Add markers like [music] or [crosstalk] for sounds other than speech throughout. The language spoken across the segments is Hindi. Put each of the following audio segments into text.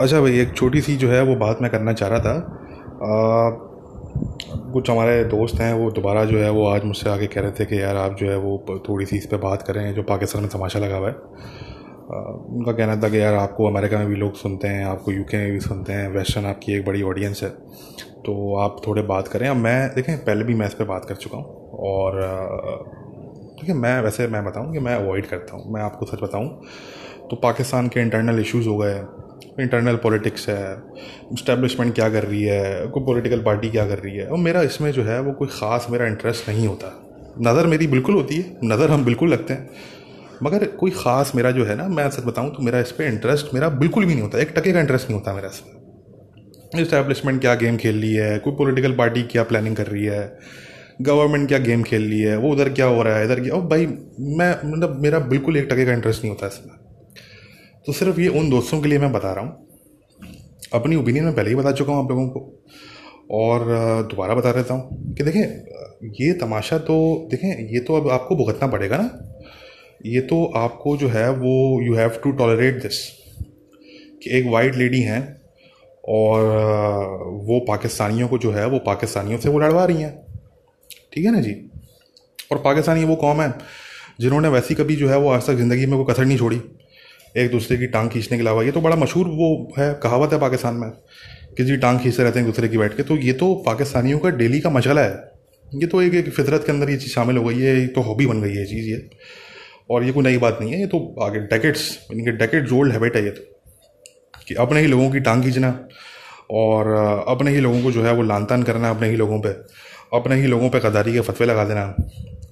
अच्छा भाई एक छोटी सी जो है वो बात मैं करना चाह रहा था। आ, कुछ हमारे दोस्त हैं वो दोबारा जो है वो आज मुझसे आके कह रहे थे कि यार आप जो है वो थोड़ी सी इस पर बात करें जो पाकिस्तान में तमाशा लगा हुआ है। उनका कहना था कि यार आपको अमेरिका में भी लोग सुनते हैं आपको यूके में भी सुनते हैं वेस्टर्न आपकी एक बड़ी ऑडियंस है। तो आप थोड़े बात करें। अब मैं देखें पहले भी मैं इस पर बात कर चुका हूँ और देखिए मैं वैसे मैं बताऊँ कि मैं अवॉइड करता हूँ। मैं आपको सच बताऊँ तो पाकिस्तान के इंटरनल इश्यूज़ हो गए इंटरनल पॉलिटिक्स है इस्टेब्लिशमेंट क्या कर रही है, कोई पॉलिटिकल पार्टी क्या कर रही है। और मेरा इसमें जो है, वो कोई ख़ास मेरा इंटरेस्ट नहीं होता। नज़र मेरी बिल्कुल होती है, नज़र हम बिल्कुल लगते हैं। मगर कोई ख़ास मेरा जो है ना, मैं सच बताऊँ तो मेरा इस पर इंटरेस्ट मेरा बिल्कुल भी नहीं होता, एक टके का इंटरेस्ट नहीं होता मेरा इसमें इस्टेब्लिशमेंट क्या गेम खेल रही है, कोई पॉलिटिकल पार्टी क्या प्लानिंग कर रही है गवर्नमेंट क्या गेम खेल रही है, वो उधर क्या हो रहा है, इधर क्या और भाई, मैं मतलब मेरा बिल्कुल एक टके का इंटरेस्ट नहीं होता इसमें तो सिर्फ़ ये उन दोस्तों के लिए मैं बता रहा हूँ। अपनी ओपिनियन मैं पहले ही बता चुका हूँ आप लोगों को। और दोबारा बता देता हूँ कि देखें ये तमाशा तो देखें, ये तो अब आपको भुगतना पड़ेगा ना। ये तो आपको जो है वो you have to tolerate this कि एक वाइट लेडी हैं और वो पाकिस्तानियों को जो है, वो पाकिस्तानियों से वो लड़वा रही हैं। ठीक है ना जी? और पाकिस्तानी वो कौम है जिन्होंने वैसी कभी जो है वो आज तक ज़िंदगी में कोई कसर नहीं छोड़ी। एक दूसरे की टांग खींचने के अलावा, ये तो बड़ा मशहूर वो है, कहावत है पाकिस्तान में, किसी टांग खींचते रहते हैं दूसरे की बैठ के। तो ये तो पाकिस्तानियों का डेली का मशगला है। ये तो एक एक फितरत के अंदर ये चीज़ शामिल हो गई है तो हॉबी बन गई है ये चीज़, ये। और ये कोई नई बात नहीं है, ये तो आगे डेकेट्स यानी कि डेकेट्स ओल्ड हैबिट है ये तो कि अपने ही लोगों की टांग खींचना और, अपने ही लोगों को जो है वो लान तान करना अपने ही लोगों पर अपने ही लोगों पर कदारी के फतवे लगा देना।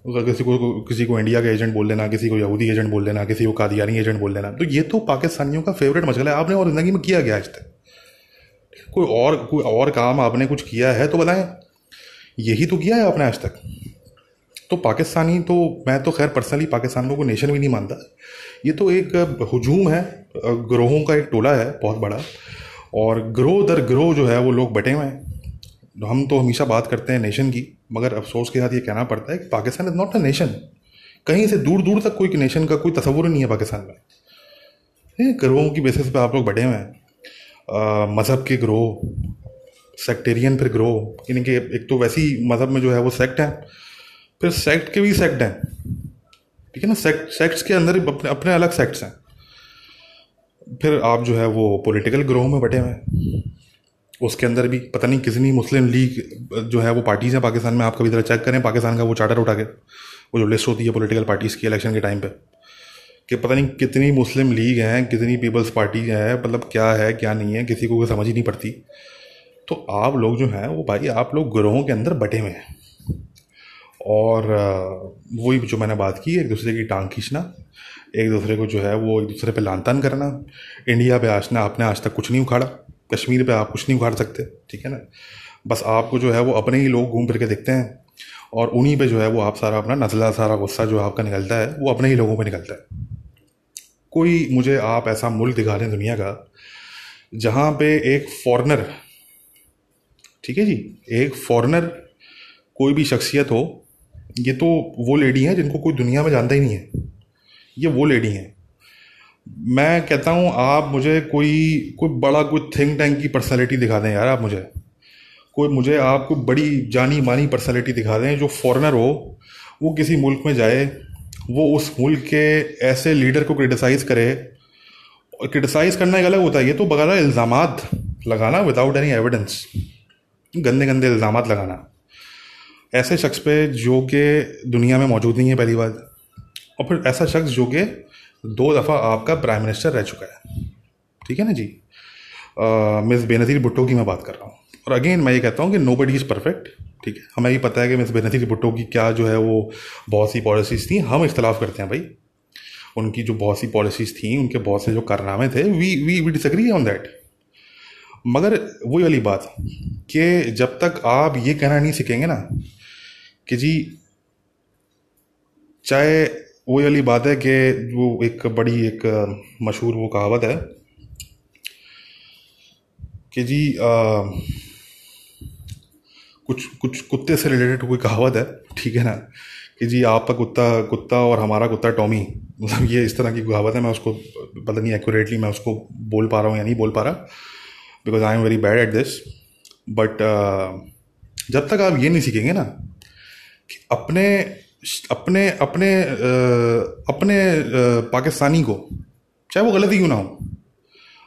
किसी को किसी को इंडिया का एजेंट बोल देना किसी को यहूदी एजेंट बोल देना किसी को कादियानी एजेंट बोल देना तो ये तो पाकिस्तानियों का फेवरेट मसला है। आपने और ज़िंदगी में किया गया आज तक? कोई और कोई और काम आपने कुछ किया है तो बताएँ। यही तो किया है आपने आज तक। तो पाकिस्तानी तो मैं तो खैर पर्सनली पाकिस्तान को नेशन भी नहीं मानता। ये तो एक हजूम है, ग्रोहों का एक टोला है, बहुत बड़ा। और ग्रोह दर ग्रोह जो है वो लोग बटे हुए हैं। हम तो हमेशा बात करते हैं नेशन की। मगर अफसोस के साथ ये कहना पड़ता है कि Pakistan is not a nation कहीं से दूर दूर तक कोई नेशन का कोई तस्वुर नहीं है पाकिस्तान में। ग्रोहों की बेसिस पे आप लोग बढ़े हुए हैं। मज़हब के ग्रोह सेक्टेरियन फिर ग्रोह यानी कि एक तो वैसी मज़हब में जो है वो सेक्ट है। फिर सेक्ट के भी सेक्ट हैं। ठीक है ना? सेक्ट सेक्ट्स के अंदर अपने अपने अलग सेक्ट्स हैं। फिर आप जो है वो पॉलिटिकल ग्रोह में बटे हुए हैं। उसके अंदर भी, पता नहीं कितनी मुस्लिम लीग, जो है वो पार्टीज़ हैं पाकिस्तान में, आप कभी ज़रा चेक करें, पाकिस्तान का वो चार्टर उठा के, वो जो लिस्ट होती है पॉलिटिकल पार्टीज़ की इलेक्शन के टाइम पे, कि पता नहीं कितनी मुस्लिम लीग हैं, कितनी पीपल्स पार्टी है मतलब क्या है, क्या नहीं है, किसी को समझ ही नहीं पड़ती। तो आप लोग जो हैं, वो भाई, आप लोग ग्रोहों के अंदर बटे हुए हैं। और वही जो मैंने बात की, एक दूसरे की टांग खींचना, एक दूसरे को जो है वो एक दूसरे पे लान तान करना, इंडिया पे आज ना, आपने आज तक कुछ नहीं उखाड़ा। कश्मीर पे आप कुछ नहीं उखाड़ सकते, ठीक है ना? बस आपको जो है वो अपने ही लोग घूम फिर के देखते हैं और उन्हीं पे जो है वो आप सारा अपना नजला, सारा गुस्सा जो आपका निकलता है, वो अपने ही लोगों पे निकलता है। कोई मुझे आप ऐसा मुल्क दिखा दें दुनिया का जहाँ पे एक फॉरनर ठीक है जी? एक फॉरनर कोई भी शख्सियत हो, ये तो वो लेडी हैं जिनको कोई दुनिया में जानता ही नहीं है। ये वो लेडी हैं। मैं कहता हूँ, आप मुझे कोई कोई बड़ा, कोई थिंक टैंक की पर्सनैलिटी दिखा दें यार आप मुझे। कोई मुझे, आप कोई बड़ी जानी मानी पर्सनैलिटी दिखा दें जो फॉरनर हो, वो किसी मुल्क में जाए, वो उस मुल्क के ऐसे लीडर को क्रिटिसाइज करे। और क्रिटिसाइज करना एक अलग होता है, ये तो बगैर इल्ज़ाम लगाना विदाउट एनी एविडेंस गंदे गंदे इल्ज़ाम लगाना। ऐसे शख्स पे जो कि दुनिया में मौजूद नहीं है पहली बात। और फिर ऐसा शख्स जो कि दो दफ़ा आपका प्राइम मिनिस्टर रह चुका है। ठीक है ना जी? मिस बेनज़ीर भुट्टो की मैं बात कर रहा हूँ। और अगेन मैं ये कहता हूँ कि नो बडी इज़ परफेक्ट ठीक है? हमें भी पता है कि मिस बेनज़ीर भुट्टो की क्या जो है वो बहुत सी पॉलिसीज़ थी, हम इख्तलाफ करते हैं भाई। उनकी जो बहुत सी पॉलिसीज़ थी, उनके बहुत से जो कारनामे थे we we we disagree on that मगर वही वाली बात कि जब तक आप ये कहना नहीं सीखेंगे ना कि जी, चाहे वही वाली बात है कि वो एक बड़ी एक मशहूर वो कहावत है कि जी आ, कुछ कुछ कुत्ते से रिलेटेड कोई कहावत है ठीक है ना? कि जी आपका कुत्ता कुत्ता और हमारा कुत्ता टॉमी मतलब ये इस तरह की कहावत है मैं उसको पता नहीं एक्यूरेटली मैं उसको बोल पा रहा हूँ या नहीं बोल पा रहा because I am very bad at this but जब तक आप ये नहीं सीखेंगे ना कि अपने अपने अपने अपने पाकिस्तानी को, चाहे वो गलत ही क्यों ना हो,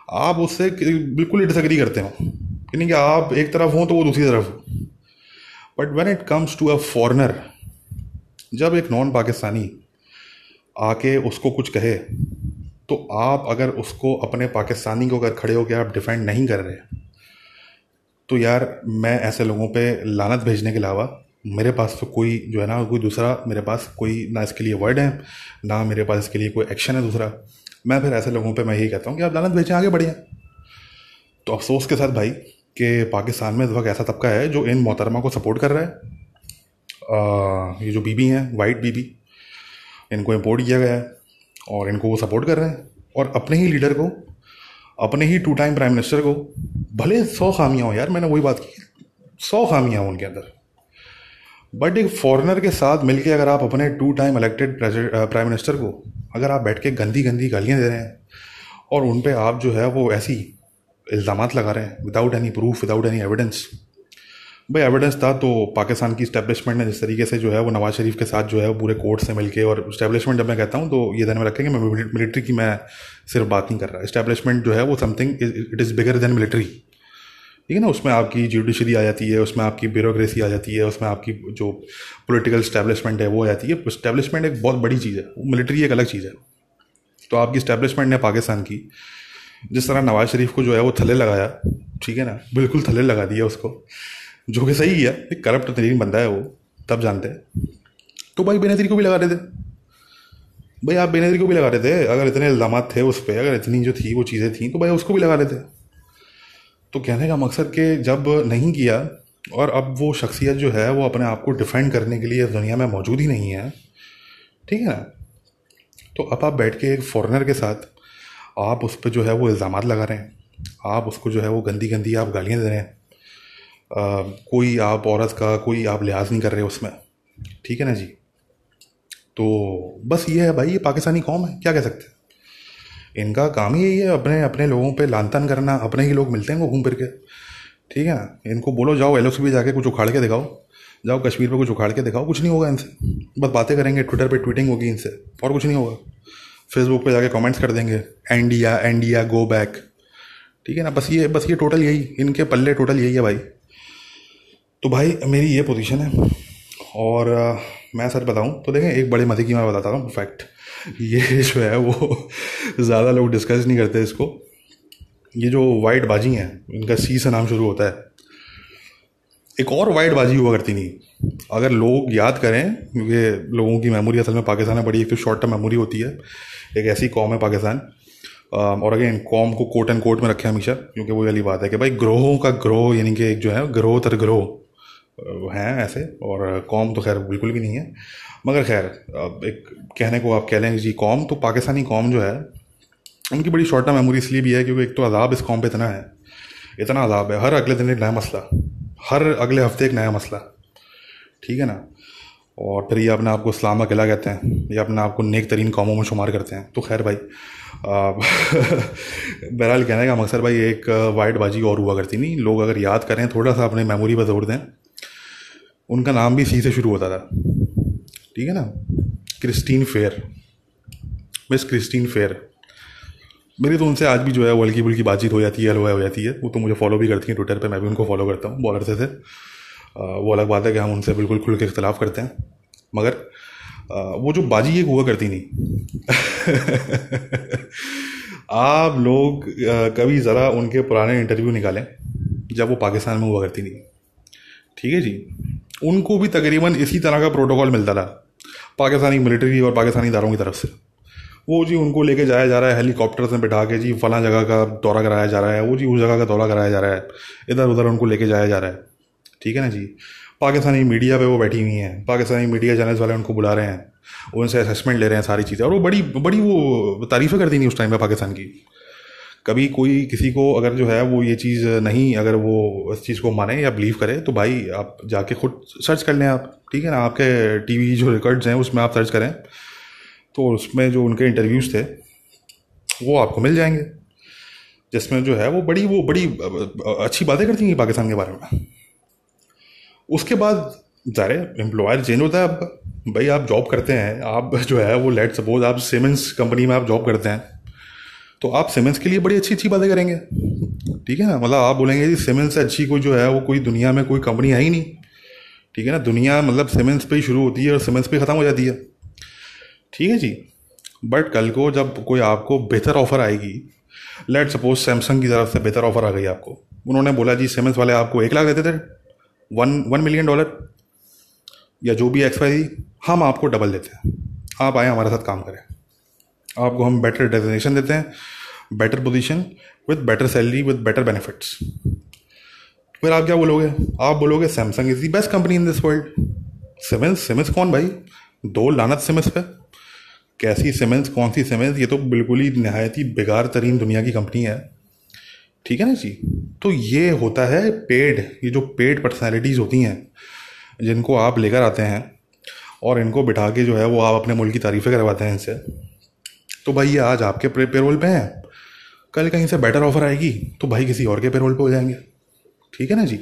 आप उससे बिल्कुल डिसग्री करते हो। कि नहीं कि आप एक तरफ़ हो तो वो दूसरी तरफ़ हो। But when it comes to a foreigner जब एक नॉन पाकिस्तानी आके उसको कुछ कहे तो आप अगर उसको अपने पाकिस्तानी को अगर खड़े होकर आप डिफेंड नहीं कर रहे तो यार मैं ऐसे लोगों पे लानत भेजने के अलावा मेरे पास तो कोई जो है ना कोई दूसरा मेरे पास कोई ना इसके लिए वर्ड है ना मेरे पास इसके लिए कोई एक्शन है दूसरा। मैं फिर ऐसे लोगों पे मैं यही कहता हूँ कि आप लानत बेचें आगे बढ़िए। तो अफसोस के साथ भाई कि पाकिस्तान में इस वक्त ऐसा तबका है जो इन मोहतरमा को सपोर्ट कर रहा है। आ, ये जो बीबी हैं वाइट बीबी इनको इम्पोर्ट किया गया है और इनको वो सपोर्ट कर रहे हैं। और अपने ही लीडर को अपने ही टू टाइम प्राइम मिनिस्टर को भले सौ खामियाँ हो यार मैंने वही बात की सौ खामियाँ हों उनके अंदर। बट एक फॉरेनर के साथ मिलके अगर आप अपने two time elected prime minister को, अगर आप बैठ के गंदी गंदी गालियाँ दे रहे हैं, और उन पर आप जो है वो ऐसी इल्ज़ाम लगा रहे हैं without any proof without any evidence भाई एविडेंस था तो पाकिस्तान की स्टैब्लिशमेंट ने जिस तरीके से जो है वो नवाज़ शरीफ के साथ जो है वो पूरे कोर्ट से मिलके, और स्टैब्लिशमेंट जब मैं कहता हूँ तो ये ध्यान में रखें कि मैं मिलिट्री की मैं सिर्फ़ बात नहीं कर रहा। इस्टेब्लिशमेंट जो है वो something it is bigger than military ठीक है ना? उसमें आपकी जुडिशरी आ जाती है, उसमें आपकी ब्यूरोक्रेसी आ जाती है, उसमें आपकी जो पॉलिटिकल स्टैब्लिशमेंट है वो आ जाती है। स्टैब्लिशमेंट एक बहुत बड़ी चीज़ है मिलिट्री एक अलग चीज़ है। तो आपकी स्टैब्लिशमेंट ने पाकिस्तान की, जिस तरह नवाज़ शरीफ को जो है वो थले लगाया, ठीक है ना? बिल्कुल थले लगा दिया उसको, जो कि सही है, एक करप्ट तरीन बंदा है वो, तब जानते हैं। तो भाई बेनजरी को भी लगा रहे थे भाई आप बेनजरी को भी लगा रहे थे अगर इतने इल्ज़ाम थे उस पर अगर इतनी जो थी वो चीज़ें थी तो भाई उसको भी लगा रहे थे तो कहने का मकसद कि जब नहीं किया और अब वो शख्सियत जो है वो अपने आप को डिफेंड करने के लिए इस दुनिया में मौजूद ही नहीं है ठीक है ना? तो अब आप बैठ के एक फॉरनर के साथ आप उस पर जो है वो इल्ज़ाम लगा रहे हैं। आप उसको जो है वो गंदी गंदी आप गालियाँ दे रहे हैं। आ, कोई आप औरत का कोई आप लिहाज नहीं कर रहे उसमें ठीक है ना जी? तो बस ये है भाई ये पाकिस्तानी कौम है क्या कह सकते हैं? इनका काम ही यही है अपने अपने लोगों पे लान तान करना अपने ही लोग मिलते हैं वो घूम फिर के। ठीक है? ना इनको बोलो जाओ एल भी जाके कुछ उखाड़ के दिखाओ। जाओ कश्मीर पे कुछ उखाड़ के दिखाओ। कुछ नहीं होगा इनसे। बस बातें करेंगे ट्विटर पे ट्वीटिंग होगी इनसे। और कुछ नहीं होगा। फेसबुक पे जाके कमेंट्स कर देंगे। एंडिया एंडिया गो बैक ठीक है ना? बस ये बस ये टोटल यही। इनके पल्ले टोटल यही है भाई। तो भाई मेरी ये पोजीशन है। और आ, मैं सच बताऊँ तो देखें एक बड़े मज़े की मैं बताता हूँ। फैक्ट [laughs] ये जो है वो ज़्यादा लोग डिस्कस नहीं करते इसको। ये जो वाइट बाजी हैं, इनका सी से नाम शुरू होता है। एक और वाइट बाजी हुआ करती नहीं अगर लोग याद करें, क्योंकि लोगों की मेमोरी असल में पाकिस्तान में बड़ी, एक तो शॉर्ट टर्म मेमोरी होती है। एक ऐसी कॉम है पाकिस्तान। और अगेन, कॉम को कोट एंड कोट में रखें हमेशा, क्योंकि वो वाली बात है कि भाई ग्रोहों का ग्रोह, यानी कि एक जो है, ग्रोह तर ग्रोह। हैं ऐसे, और कॉम तो खैर बिल्कुल भी नहीं है। मगर खैर एक कहने को आप कह लें जी, कौम तो पाकिस्तानी कौम जो है उनकी बड़ी शॉर्ट टर्म मेमोरी इसलिए भी है क्योंकि एक तो अजाब इस कौम पे इतना है, इतना अजाब है, हर अगले दिन एक नया मसला, हर अगले हफ़्ते एक नया मसला, ठीक है ना? और फिर ये अपने आप को इस्लाम अकेला कहते हैं, ये अपने आपको नेक तरीन कौमों में शुमार करते हैं। तो खैर भाई [laughs] बहरहाल कहने का मकसद भाई, एक वाइट बाजी और हुआ करती नहीं। लोग अगर याद करें, थोड़ा सा अपने मेमोरी पर जोड़ दें उनका नाम भी सी से शुरू होता था। ठीक है ना? Christine Fair. Miss Christine Fair. मेरी तो उनसे आज भी जो है वल्की बुल्की बातचीत हो जाती है हलवा हो जाती है। वो तो मुझे फॉलो भी करती हैं ट्विटर पे, मैं भी उनको फॉलो करता हूँ बॉलर से थे वो अलग बात है कि हम उनसे बिल्कुल खुल के इख्तलाफ करते हैं। मगर वो जो बाजी एक हुआ करती नहीं [laughs] आप लोग कभी ज़रा उनके पुराने इंटरव्यू निकालें, जब वो पाकिस्तान में हुआ करती नहीं ठीक है जी? उनको भी तकरीबन इसी तरह का प्रोटोकॉल मिलता था, पाकिस्तानी मिलिट्री और पाकिस्तानी इदारों की तरफ़ से। वो जी उनको लेके जाया जा रहा है हेलीकॉप्टर में बैठा के जी फला जगह का दौरा कराया जा रहा है, वो जी उस जगह का दौरा कराया जा रहा है इधर उधर उनको लेके जाया जा रहा है। ठीक है ना जी? पाकिस्तानी मीडिया पे वो बैठी हुई हैं, पाकिस्तानी मीडिया चैनल्स वाले उनको बुला रहे हैं, उनसे असेसमेंट ले रहे हैं सारी चीज़ें, और वो बड़ी बड़ी वो तारीफ़ें करती नहीं उस टाइम पर पाकिस्तान की। कभी कोई किसी को अगर जो है वो ये चीज़ नहीं, अगर वो इस चीज़ को माने या बिलीव करे तो भाई आप जाके खुद सर्च कर लें आप, ठीक है ना? आपके टीवी जो रिकॉर्ड्स हैं, उसमें आप सर्च करें। तो उसमें जो उनके इंटरव्यूज़ थे, वो आपको मिल जाएँगे। जिसमें जो है वो बड़ी वो बड़ी अच्छी बातें करती हैं पाकिस्तान के बारे में। उसके बाद ज़ाहिर एम्प्लॉयर चेंज होता है अब। भाई आप जॉब करते हैं, आप जो है वो लेट सपोज़ आप सीमेंस कंपनी में आप जॉब करते हैं। तो आप सीमेंस के लिए बड़ी अच्छी अच्छी बातें करेंगे। ठीक है ना? मतलब आप बोलेंगे जी सीमेंस से अच्छी कोई जो है, वो कोई दुनिया में कोई कंपनी है ही नहीं। ठीक है ना? दुनिया मतलब सीमेंस पे ही शुरू होती है और सीमेंस पे ख़त्म हो जाती है। ठीक है जी? बट कल को जब कोई आपको बेहतर ऑफ़र आएगी लेट सपोज़ सैमसंग की तरफ़ से बेहतर ऑफ़र आ गई आपको। उन्होंने बोला, जी सीमेंस वाले आपको एक लाख देते थे। वन वन मिलियन डॉलर या जो भी एक्स वाई हम आपको डबल देते हैं। आप आए, हमारे साथ काम करें। आपको हम बेटर डेजिनेशन देते हैं better position with better salary with better benefits फिर आप क्या बोलोगे? आप बोलोगे Samsung is the best company in this world Siemens Siemens कौन भाई? दो लानत सिमेंस पे। कैसी सिमेंस कौन सी सिमेंस ये तो बिल्कुल ही नहायत ही बेकार तरीन दुनिया की कंपनी है। ठीक है ना जी? तो ये होता है पेड ये जो पेड पर्सनैलिटीज़ होती हैं, जिनको आप लेकर आते हैं, और इनको बिठा के जो है वो आप अपने मुल्क की तारीफ़ें करवाते हैं इनसे। तो भाई ये आज आपके पेरोल पे हैं। कल कहीं से बेटर ऑफ़र आएगी तो भाई किसी और के पेरोल पे हो जाएँगे। ठीक है ना जी?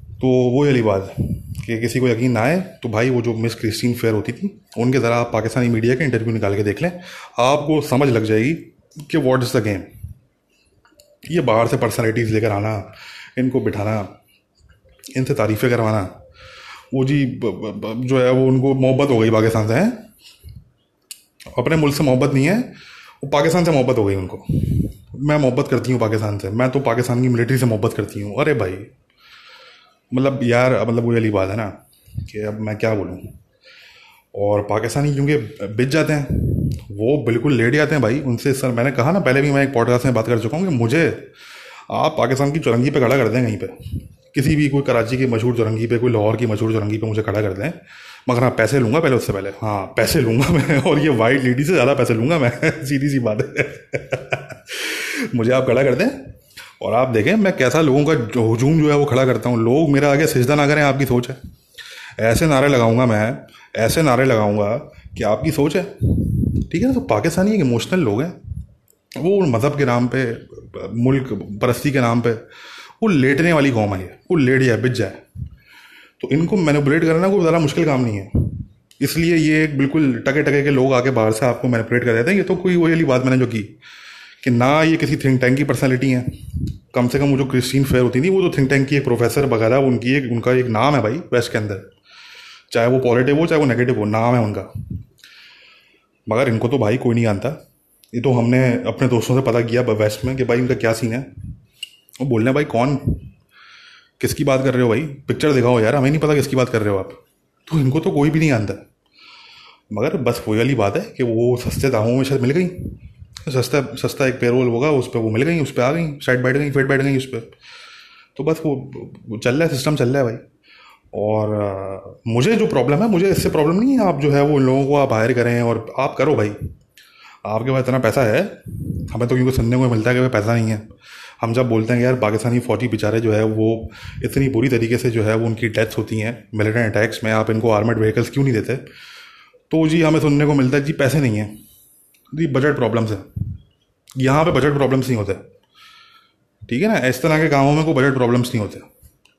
तो वो वाली बात, कि किसी को यकीन ना आए तो भाई वो जो मिस क्रिस्टीन फेयर होती थी, उनके ज़रा आप पाकिस्तानी मीडिया के इंटरव्यू निकाल के देख लें। आपको समझ लग जाएगी कि वॉट इज़ द गेम ये बाहर से पर्सनैलिटीज़ लेकर आना, इनको बिठाना, इनसे तारीफ़ें करवाना, वो जी जो है वो उनको मोहब्बत हो गई पाकिस्तान से, हैं? अपने मुल्क से मोहब्बत नहीं है, वो पाकिस्तान से मोहब्बत हो गई उनको। मैं मोहब्बत करती हूँ पाकिस्तान से। मैं तो पाकिस्तान की मिलिट्री से मोहब्बत करती हूँ। अरे भाई मतलब यार मतलब वो वाली बात है ना, कि अब मैं क्या बोलूँ? और पाकिस्तानी क्योंकि बिज जाते हैं, वो बिल्कुल लेट जाते हैं भाई। उनसे सर, मैंने कहा ना, पहले भी मैं एक पॉडकास्ट में बात कर चुका हूँ कि मुझे, आप पाकिस्तान की चुरंगी पे खड़ा कर दें कहीं पे। किसी भी कोई कराची की मशहूर चुरंगी पे, कोई लाहौर की मशहूर चुरंगी पे मुझे खड़ा कर दें। मगर हाँ पैसे लूँगा पहले उससे पहले। हाँ पैसे लूँगा मैं, और ये वाइट लेडी से ज़्यादा पैसे लूँगा मैं [laughs] सीधी सी बात है। [laughs] मुझे आप खड़ा कर दें, और आप देखें मैं कैसा लोगों का हजूम जो है वो खड़ा करता हूँ। लोग मेरा आगे सिजदा ना करें, आपकी सोच है। ऐसे नारे लगाऊँगा मैं, ऐसे नारे लगाऊँगा कि आपकी सोच है। ठीक है ना तो पाकिस्तानी एक इमोशनल लोग हैं। वो मज़हब के नाम पे, मुल्क, परस्ती के नाम पे, वो लेटने वाली कौम है वो लेट जाए, बिज जाए। तो इनको मैनिपुलेट करना कोई ज़्यादा मुश्किल काम नहीं है। इसलिए ये एक बिल्कुल टके टके के लोग आके बाहर से आपको मैनिपुलेट कर देते हैं। ये तो कोई वही बात मैंने जो की, कि ना ये किसी थिंक टैंक की पर्सनैलिटी है। कम से कम वो जो क्रिस्टीन फेयर होती थी, वो तो थिंक टैंक की एक प्रोफेसर वगैरह, उनकी एक, उनका एक नाम है भाई वेस्ट के अंदर। चाहे वो पॉजिटिव हो, चाहे वो नेगेटिव हो, नाम है उनका। मगर इनको तो भाई कोई नहीं जानता। ये तो हमने अपने दोस्तों से पता किया वेस्ट में कि भाई इनका क्या सीन है। वो बोल रहे भाई कौन? किसकी बात कर रहे हो भाई? पिक्चर दिखाओ यार हमें नहीं पता किसकी बात कर रहे हो आप। तो इनको तो कोई भी नहीं जानता। मगर बस वही वाली बात है कि वो सस्ते दामों में शायद मिल गई। सस्ता सस्ता एक पेरोल होगा उस पर वो मिल गई उस पर आ गई साइड बैठ गई फिट बैठ गई उस पर तो बस वो, चल रहा है सिस्टम चल रहा है भाई। और मुझे जो प्रॉब्लम है मुझे इससे प्रॉब्लम नहीं है आप जो है वो लोगों को आप हायर करें और आप करो भाई। आपके पास इतना पैसा है हमें तो क्योंकि सुनने को मिलता है कि पैसा नहीं है। हम जब बोलते हैं यार पाकिस्तानी फौजी बेचारे जो है वो इतनी बुरी तरीके से जो है वो उनकी डेथ्स होती हैं मिलिट्री अटैक्स में, आप इनको आर्मेड व्हीकल्स क्यों नहीं देते? तो जी हमें सुनने को मिलता है, जी पैसे नहीं हैं। जी बजट प्रॉब्लम्स हैं। यहाँ पे बजट प्रॉब्लम्स नहीं होते। ठीक है ना? इस तरह के कामों में कोई बजट प्रॉब्लम्स नहीं होते।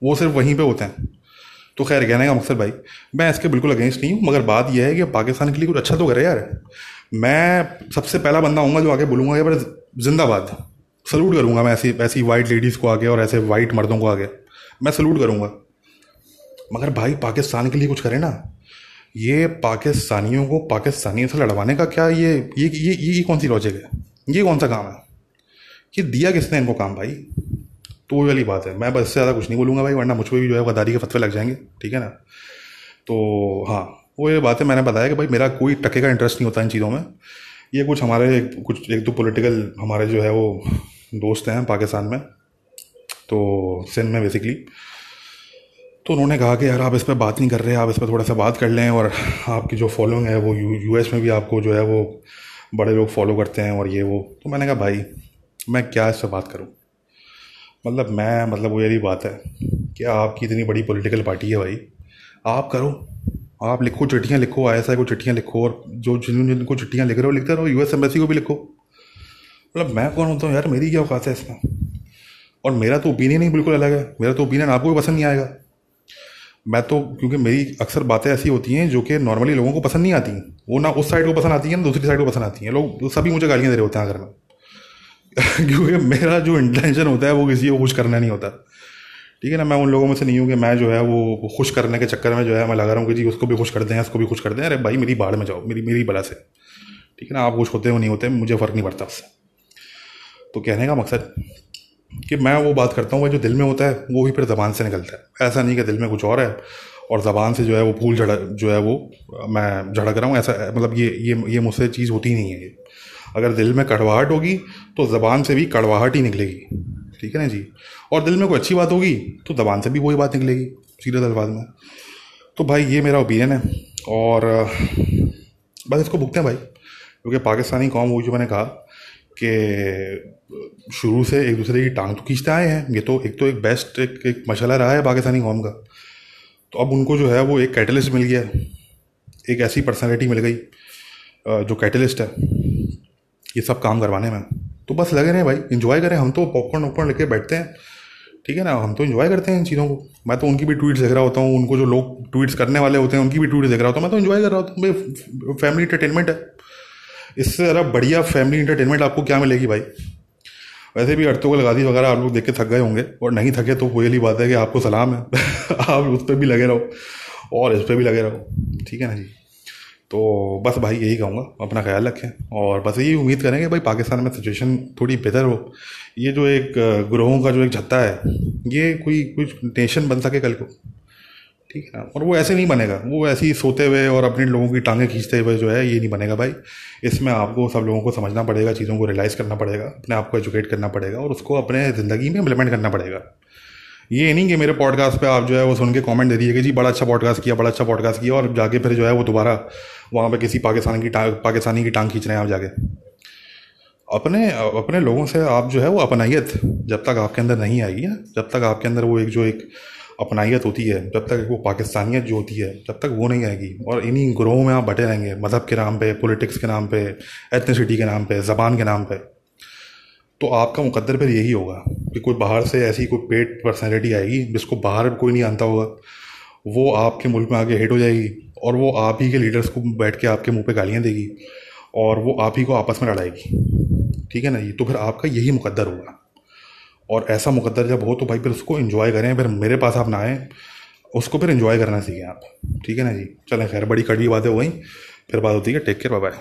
वो सिर्फ़ वहीं पे होते हैं। तो खैर, कहने का मकसद भाई, मैं इसके बिल्कुल अगेंस्ट नहीं हूँ, मगर बात यह है कि पाकिस्तान के लिए कुछ अच्छा तो करे यार। मैं सबसे पहला बंदा हूँ जो आगे बोलूँगा यार जिंदाबाद सल्यूट करूँगा मैं ऐसी ऐसी वाइट लेडीज़ को आगे और ऐसे वाइट मर्दों को आगे मैं सल्यूट करूँगा। मगर भाई पाकिस्तान के लिए कुछ करें ना। ये पाकिस्तानियों को पाकिस्तानियों से लड़वाने का क्या ये ये ये ये, ये कौन सी लॉजिक है? ये कौन सा काम है? ये दिया किसने इनको काम भाई? तो वो वाली बात है। मैं बस इससे ज़्यादा कुछ नहीं बोलूँगा भाई वरना मुझ पर भी जो है गदारी के फतवे लग जाएँगे। ठीक है ना? तो हाँ वो ये बात मैंने बताया कि भाई मेरा कोई टके का इंटरेस्ट नहीं होता इन चीज़ों में। ये कुछ हमारे कुछ, एक दो पॉलिटिकल हमारे जो है वो दोस्त हैं पाकिस्तान में तो सिंध में बेसिकली तो उन्होंने कहा कि यार आप इस पर बात नहीं कर रहे, आप इस पर थोड़ा सा बात कर लें और आपकी जो फॉलोइंग है वो यू में भी आपको जो है वो बड़े लोग फॉलो करते हैं और ये वो। तो मैंने कहा, भाई, मैं क्या इस पर बात करूँ? मतलब मैं मतलब वो यही बात है कि आपकी इतनी बड़ी पॉलिटिकल पार्टी है भाई, आप करो। आप लिखो, चिट्ठियाँ लिखो आई एस आई को चिट्ठियाँ लिखो और जो जिन जिनको चिट्ठियाँ लिख रहे हो, लिखते रहो यूएस एम्बेसी को भी लिखो। मतलब मैं कौन होता हूँ? यार, मेरी क्या औकात है इसमें? और मेरा तो ओपिनियन ही बिल्कुल अलग है। मेरा तो ओपिनियन आपको भी पसंद नहीं आएगा। मैं तो क्योंकि मेरी अक्सर बातें ऐसी होती हैं जो कि नॉर्मली लोगों को पसंद नहीं आती। वो ना उस साइड को पसंद आती है, ना दूसरी साइड को पसंद आती हैं। लोग सभी मुझे गालियाँ दे रहे होते हैं अगर में। [laughs] क्योंकि मेरा जो इंटेंशन होता है, वो किसी को कुछ करना नहीं होता। ठीक है ना, मैं उन लोगों में से नहीं हूँ कि मैं जो है वो खुश करने के चक्कर में जो है, मैं लगा रहा हूँ कि जी उसको भी खुश कर दें, उसको भी खुश कर दें, अरे भाई मेरी बाढ़ में जाओ, मेरी मेरी बला से। ठीक है ना, आप खुश होते हो, नहीं होते, मुझे फ़र्क नहीं पड़ता उससे। तो कहने का मकसद कि मैं वो बात करता हूँ जो दिल में होता है, वो भी फिर ज़बान से निकलता है। ऐसा नहीं कि दिल में कुछ और है और ज़बान से जो है वो फूल झड़, जो है वो, मैं झड़क रहा हूँ, ऐसा मतलब ये ये ये मुझसे चीज़ होती नहीं है ये। अगर दिल में कड़वाहट होगी तो ज़बान से भी कड़वाहट ही निकलेगी। ठीक है ना जी? और दिल में कोई अच्छी बात होगी तो ज़बान से भी वही बात निकलेगी सीधे अल्फाज में। तो भाई ये मेरा ओपिनियन है और बस इसको भुगते हैं भाई क्योंकि पाकिस्तानी कौम वो जो मैंने कहा कि शुरू से एक दूसरे की टांग तो खींचते आए हैं ये तो एक तो एक बेस्ट एक, एक मशाला रहा है पाकिस्तानी कौम का। तो अब उनको जो है वो एक कैटलिस्ट मिल गया एक ऐसी पर्सनैलिटी मिल गई जो कैटलिस्ट है ये सब काम करवाने में तो बस लगे रहे भाई इन्जॉय करें। हम तो पॉपकॉर्न वॉपकॉर्न लेके बैठते हैं, ठीक है ना? हम तो इन्जॉय करते हैं इन चीज़ों को। मैं तो उनकी भी ट्वीट्स देख रहा होता हूँ, उनको जो लोग ट्वीट्स करने वाले होते हैं, उनकी भी ट्वीट देख रहा होता हूँ। मैं तो इन्जॉय कर रहा होता हूँ। भाई फैमिली इंटरटेनमेंट है। इससे ज़रा बढ़िया फैमिली इंटरटेनमेंट आपको क्या मिलेगी भाई? वैसे भी अड़तों को लगा दी, वगैरह आप लोग देख के थक गए होंगे। और नहीं थके तो वही बात है कि आपको सलाम है। [laughs] आप उस पर भी लगे रहो और इस पर भी लगे रहो। ठीक है ना जी? तो बस भाई यही कहूँगा, अपना ख्याल रखें और बस यही उम्मीद करेंगे भाई पाकिस्तान में सिचुएशन थोड़ी बेहतर हो। ये जो एक ग्रोहों का जो एक छत्ता है, ये कोई कुछ नेशन बन सके कल को। ठीक है ना? और वो ऐसे नहीं बनेगा। वो ऐसे ही सोते हुए और अपने लोगों की टांगें खींचते हुए जो है, ये नहीं बनेगा भाई। इसमें आपको सब लोगों को समझना पड़ेगा, चीज़ों को रियलाइज़ करना पड़ेगा, अपने आप को एजुकेट करना पड़ेगा और उसको अपने ज़िंदगी में इम्प्लीमेंट करना पड़ेगा। ये नहीं कि मेरे पॉडकास्ट पे आप जो है वो सुन के कमेंट दे दिए कि जी, बड़ा अच्छा पॉडकास्ट किया, बड़ा अच्छा पॉडकास्ट किया और जाके फिर जो है वो दोबारा वहाँ पे किसी पाकिस्तान की टांग, पाकिस्तानी की टांग खींच रहे हैं आप जाके। अपने अपने लोगों से आप जो है वो अपनाइत जब तक आपके अंदर नहीं आएगी जब तक आपके अंदर वो एक जो एक अपनाइत होती है, जब तक वो पाकिस्तानियत जो होती है, जब तक वो नहीं आएगी। और इन्हीं ग्रोहों में आप बटे रहेंगे, मज़हब के नाम पे पॉलिटिक्स के नाम पे एथनिसिटी के नाम पे, ज़बान के नाम पे। तो आपका मुकद्दर फिर यही होगा कि कोई बाहर से ऐसी कोई पेट पर्सनैलिटी आएगी जिसको बाहर कोई नहीं आता होगा। वो आपके मुल्क में आगे हिट हो जाएगी और वो आप ही के लीडर्स को बैठ के आपके मुँह पे गालियाँ देगी और वो आप ही को आपस में लड़ाएगी। ठीक है ना ये तो फिर आपका यही मुकद्दर होगा। और ऐसा मुकद्दर जब हो तो भाई फिर उसको इन्जॉय करें, फिर मेरे पास आप ना आए, उसको फिर इन्जॉय करना सीखें आप। ठीक है ना जी? चलें खैर, बड़ी कड़वी बातें हो गई। फिर बात होती है टेक केयर बाय